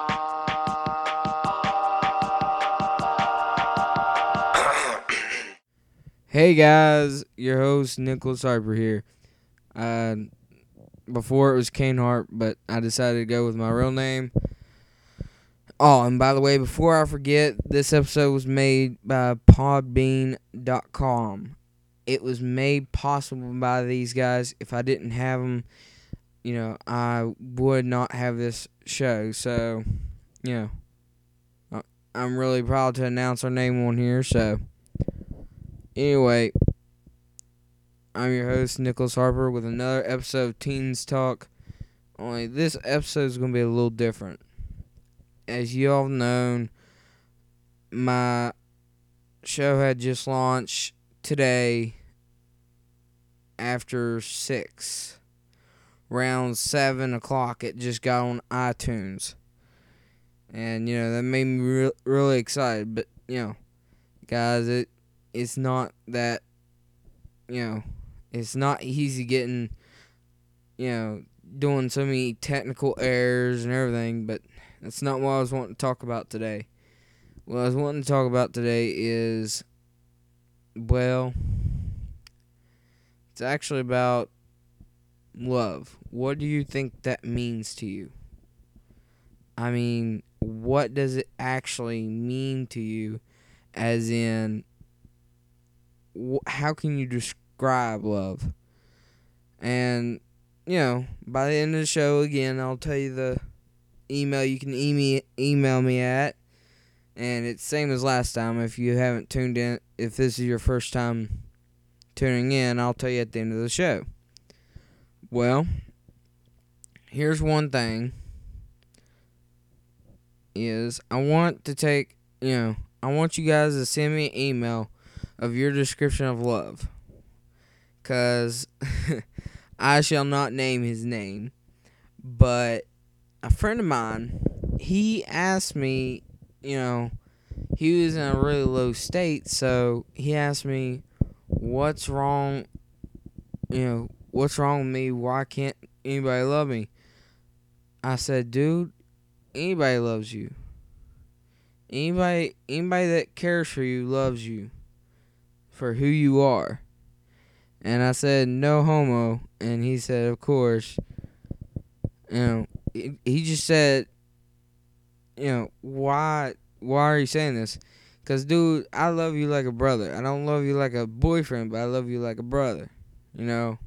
Hey guys, your host Nicholas Harper here. Uh, before it was Kane Hart, but I decided to go with my real name. Oh, and by the way, before I forget, this episode was made by Podbean.com. It was made possible by these guys. If I didn't have them, you know, I would not have this show. So, you know, I'm really proud to announce our name on here. So. Anyway, I'm your host, Nicholas Harper, with another episode of Teens Talk. Only this episode is going to be a little different. As you all know, my show had just launched today after 6. Around 7 o'clock, it just got on iTunes. And, you know, that made me re- really excited. But, you know, guys, it it's not that you know it's not easy getting you know doing so many technical errors and everything but that's not what i was wanting to talk about today what i was wanting to talk about today is well it's actually about love what do you think that means to you i mean what does it actually mean to you as in wh- how can you describe love? And you know, by the end of the show, again, I'll tell you the email you can email email me at, and it's same as last time. If you haven't tuned in, if this is your first time tuning in, I'll tell you at the end of the show. Well, here's one thing: is I want to take you know I want you guys to send me an email of your description of love. Because I shall not name his name. But a friend of mine, he asked me, you know, he was in a really low state. So he asked me, what's wrong, you know, what's wrong with me? Why can't anybody love me? I said, dude, anybody loves you. Anybody anybody that cares for you loves you for who you are. And I said, no homo. And he said, of course. You know, he, just said, you know, why, why are you saying this? Because, dude, I love you like a brother. I don't love you like a boyfriend, but I love you like a brother. You know?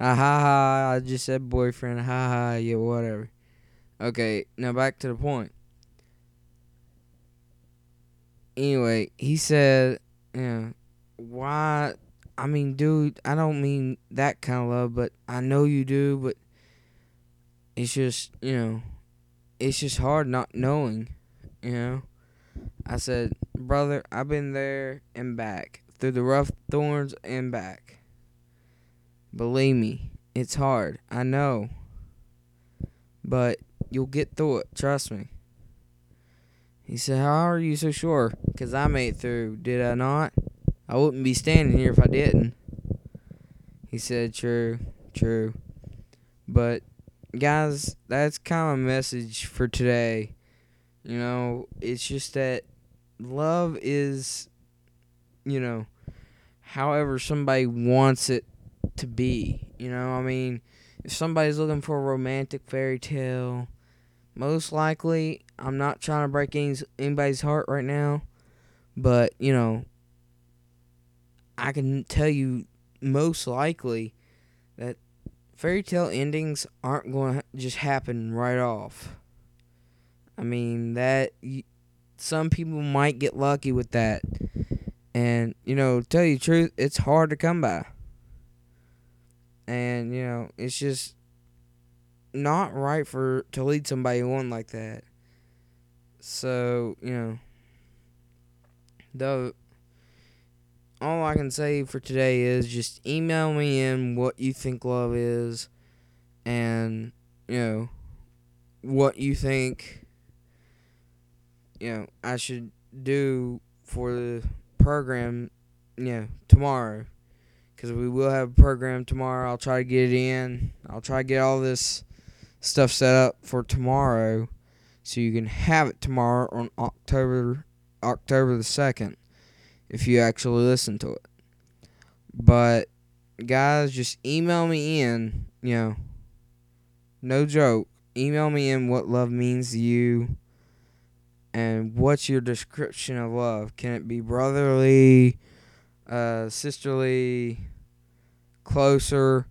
Ah, ha ha, I just said boyfriend. Ha ha, yeah, whatever. Okay, now back to the point. Anyway, he said, yeah, why I mean, dude, I don't mean that kind of love, but I know you do, but it's just, you know, it's just hard not knowing, you know. I said, brother, I've been there and back, through the rough thorns and back. Believe me, it's hard. I know. But you'll get through it, trust me. He said, How are you so sure? Because I made it through, did I not? I wouldn't be standing here if I didn't. He said, True, true. But, guys, that's kind of a message for today. You know, it's just that love is, you know, however somebody wants it to be. You know, I mean, if somebody's looking for a romantic fairy tale, most likely, I'm not trying to break anybody's heart right now, but, you know, I can tell you most likely that fairy tale endings aren't going to just happen right off. I mean, that some people might get lucky with that. And, you know, tell you the truth, it's hard to come by. And, you know, it's just not right for to lead somebody on like that. So, you know, though all I can say for today is just email me in what you think love is and, you know, what you think, you know, I should do for the program, you know, tomorrow. Because we will have a program tomorrow. I'll try to get it in. I'll try to get all this stuff set up for tomorrow so you can have it tomorrow on October October the 2nd if you actually listen to it. But guys, just email me in, you know. No joke. Email me in what love means to you and what's your description of love? Can it be brotherly, uh, sisterly, closer?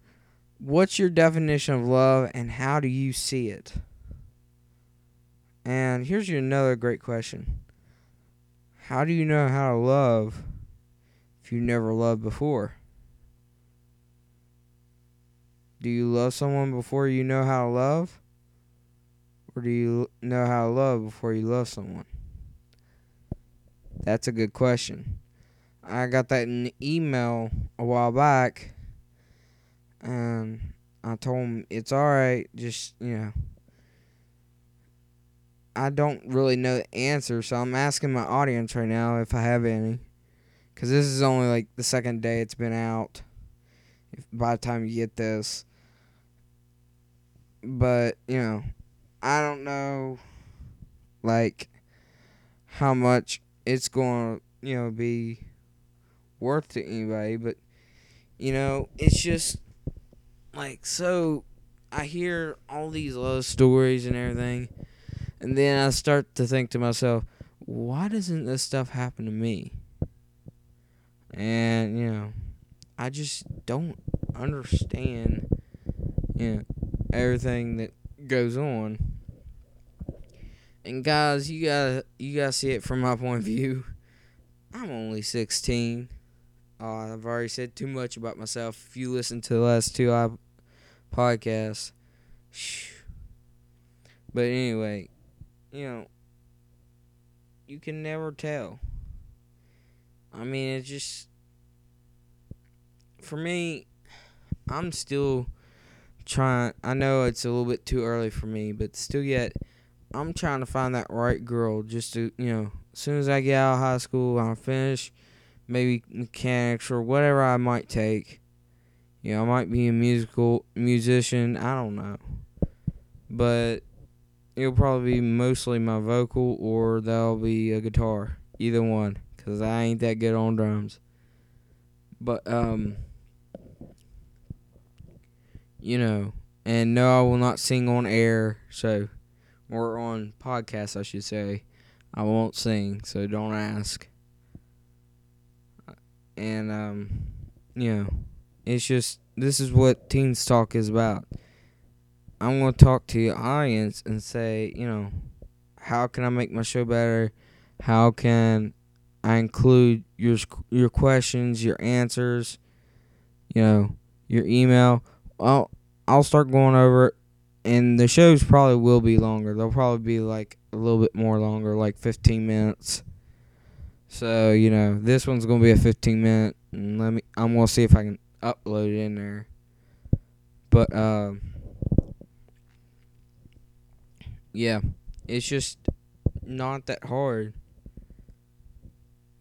What's your definition of love and how do you see it? And here's your another great question. How do you know how to love if you never loved before? Do you love someone before you know how to love? Or do you know how to love before you love someone? That's a good question. I got that in email a while back, and I told him it's alright, just, you know. I don't really know the answer, so I'm asking my audience right now if I have any. Because this is only like the second day it's been out. If, by the time you get this. But, you know, I don't know, like, how much it's going to, you know, be worth to anybody. But, you know, it's just, like, so I hear all these love stories and everything. And then I start to think to myself, why doesn't this stuff happen to me? And, you know, I just don't understand, you know, everything that goes on. And guys, you gotta you gotta see it from my point of view. I'm only 16. Uh, I've already said too much about myself. If you listen to the last two I podcasts, but anyway, you know, you can never tell. I mean, it's just for me. I'm still trying. I know it's a little bit too early for me, but still, yet I'm trying to find that right girl. Just to you know, as soon as I get out of high school, I'm finish maybe mechanics or whatever I might take. You know, I might be a musical musician. I don't know, but it'll probably be mostly my vocal or that'll be a guitar. Either one, cause I ain't that good on drums. But um you know, and no, I will not sing on air. So, or on podcast, I should say. I won't sing, so don't ask. And um, you know, it's just this is what Teens Talk is about. I'm gonna talk to your audience and say, you know, how can I make my show better? How can I include your your questions, your answers, you know, your email? I'll I'll start going over it, and the shows probably will be longer. They'll probably be like a little bit more longer, like 15 minutes. So you know, this one's gonna be a 15 minute, and let me. I'm gonna see if I can upload it in there. But um, yeah, it's just not that hard.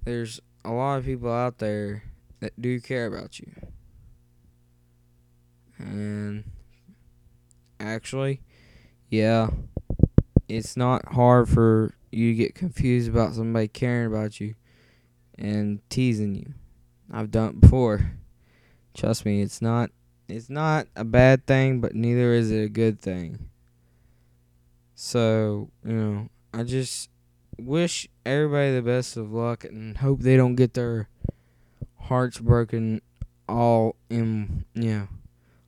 There's a lot of people out there that do care about you. And actually, yeah, it's not hard for you get confused about somebody caring about you and teasing you. I've done it before. Trust me, it's not it's not a bad thing, but neither is it a good thing. So, you know, I just wish everybody the best of luck and hope they don't get their hearts broken all in, you know,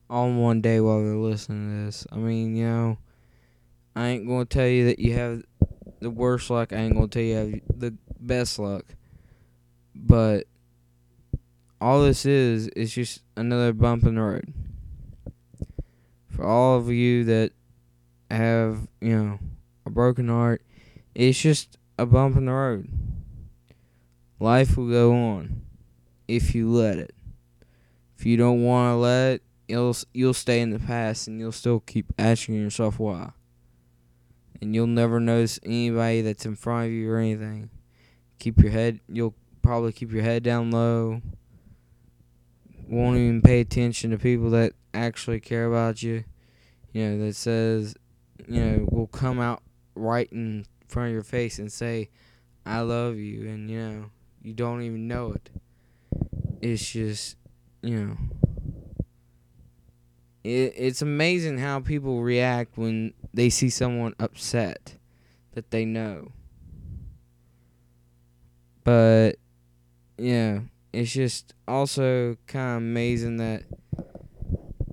all in one day while they're listening to this. I mean, you know, I ain't to tell you that you have the worst luck. I ain't to tell you you have the best luck. But all this is is just another bump in the road. For all of you that have, you know, a broken heart, it's just a bump in the road. Life will go on if you let it. If you don't want to let it, you'll you'll stay in the past and you'll still keep asking yourself why. And you'll never notice anybody that's in front of you or anything. Keep your head you'll probably keep your head down low. Won't even pay attention to people that actually care about you. You know, that says, you know, will come out right in front of your face and say, I love you, and you know, you don't even know it. It's just, you know, it, it's amazing how people react when they see someone upset that they know. But, yeah, it's just also kind of amazing that,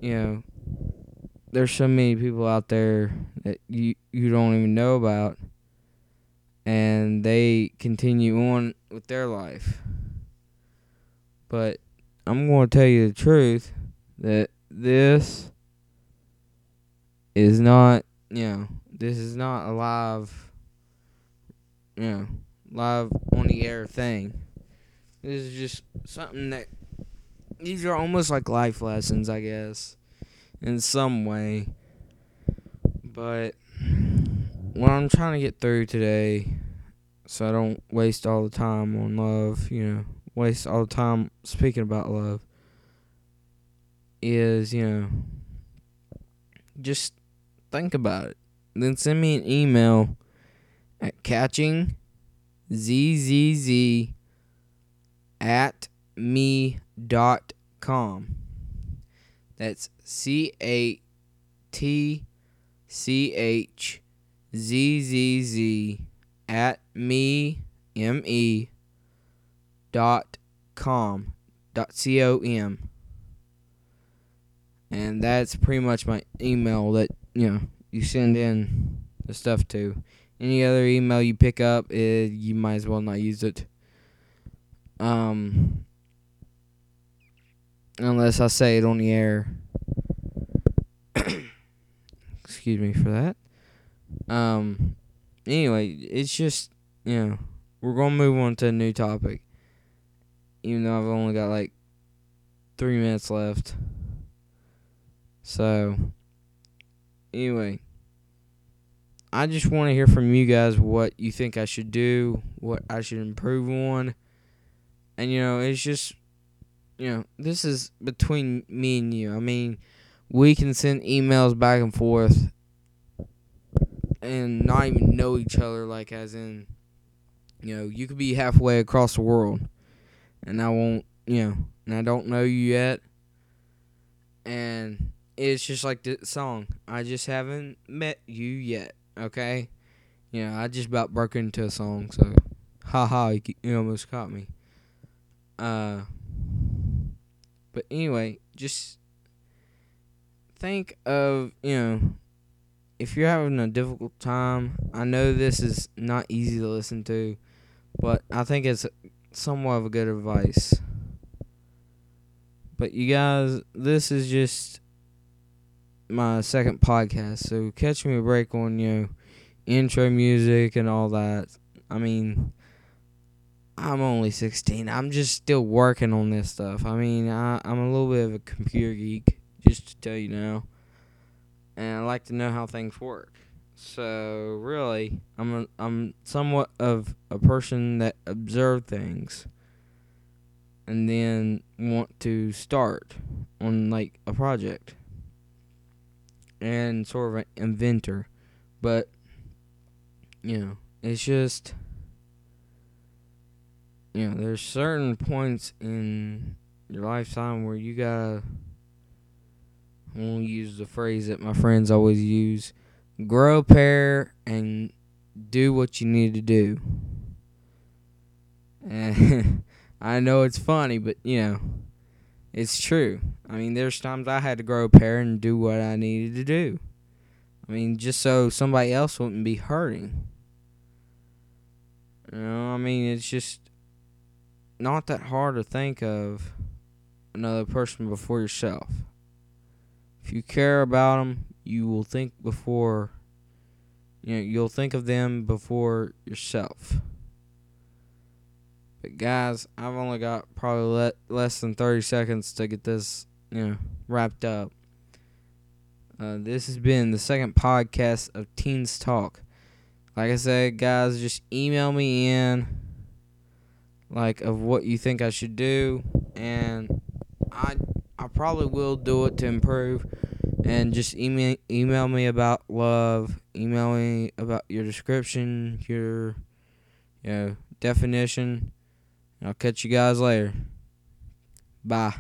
you know, there's so many people out there that you you don't even know about and they continue on with their life. But I'm going to tell you the truth that this is not, you know, this is not a live, you know, live on the air thing. This is just something that these are almost like life lessons, I guess, in some way. But what I'm trying to get through today, so I don't waste all the time on love, you know, waste all the time speaking about love, is, you know, just think about it. Then send me an email at catching zzz at me dot com. That's C A T C H Z Z Z at me M E dot com dot C O M. And that's pretty much my email that, you know, you send in the stuff to. Any other email you pick up, it, you might as well not use it. Um, unless I say it on the air. Excuse me for that. Um, anyway, it's just you know we're gonna move on to a new topic. Even though I've only got like three minutes left. So, anyway, I just want to hear from you guys what you think I should do, what I should improve on. And, you know, it's just, you know, this is between me and you. I mean, we can send emails back and forth and not even know each other, like, as in, you know, you could be halfway across the world and I won't, you know, and I don't know you yet. And it's just like the song. I just haven't met you yet. Okay, you know, I just about broke into a song, so haha, you, almost caught me. Uh, but anyway, just think of you know, if you're having a difficult time. I know this is not easy to listen to, but I think it's somewhat of a good advice. But you guys, this is just my second podcast, so catch me a break on you know intro music and all that. I mean, I'm only 16. I'm just still working on this stuff. I mean, I, I'm a little bit of a computer geek, just to tell you now, and I like to know how things work. So really, I'm a, I'm somewhat of a person that observe things and then want to start on like a project and sort of an inventor. But, you know, it's just, you know, there's certain points in your lifetime where you gotta, I won't use the phrase that my friends always use grow a pair and do what you need to do. And I know it's funny, but, you know it's true. I mean, there's times I had to grow a pair and do what I needed to do. I mean, just so somebody else wouldn't be hurting. You know, I mean, it's just not that hard to think of another person before yourself. If you care about them, you will think before you know, you'll think of them before yourself. Guys, I've only got probably le- less than 30 seconds to get this, you know, wrapped up. Uh, this has been the second podcast of Teens Talk. Like I said, guys, just email me in, like of what you think I should do, and I I probably will do it to improve. and just email email me about love. Email me about your description, your you know definition. I'll catch you guys later. Bye.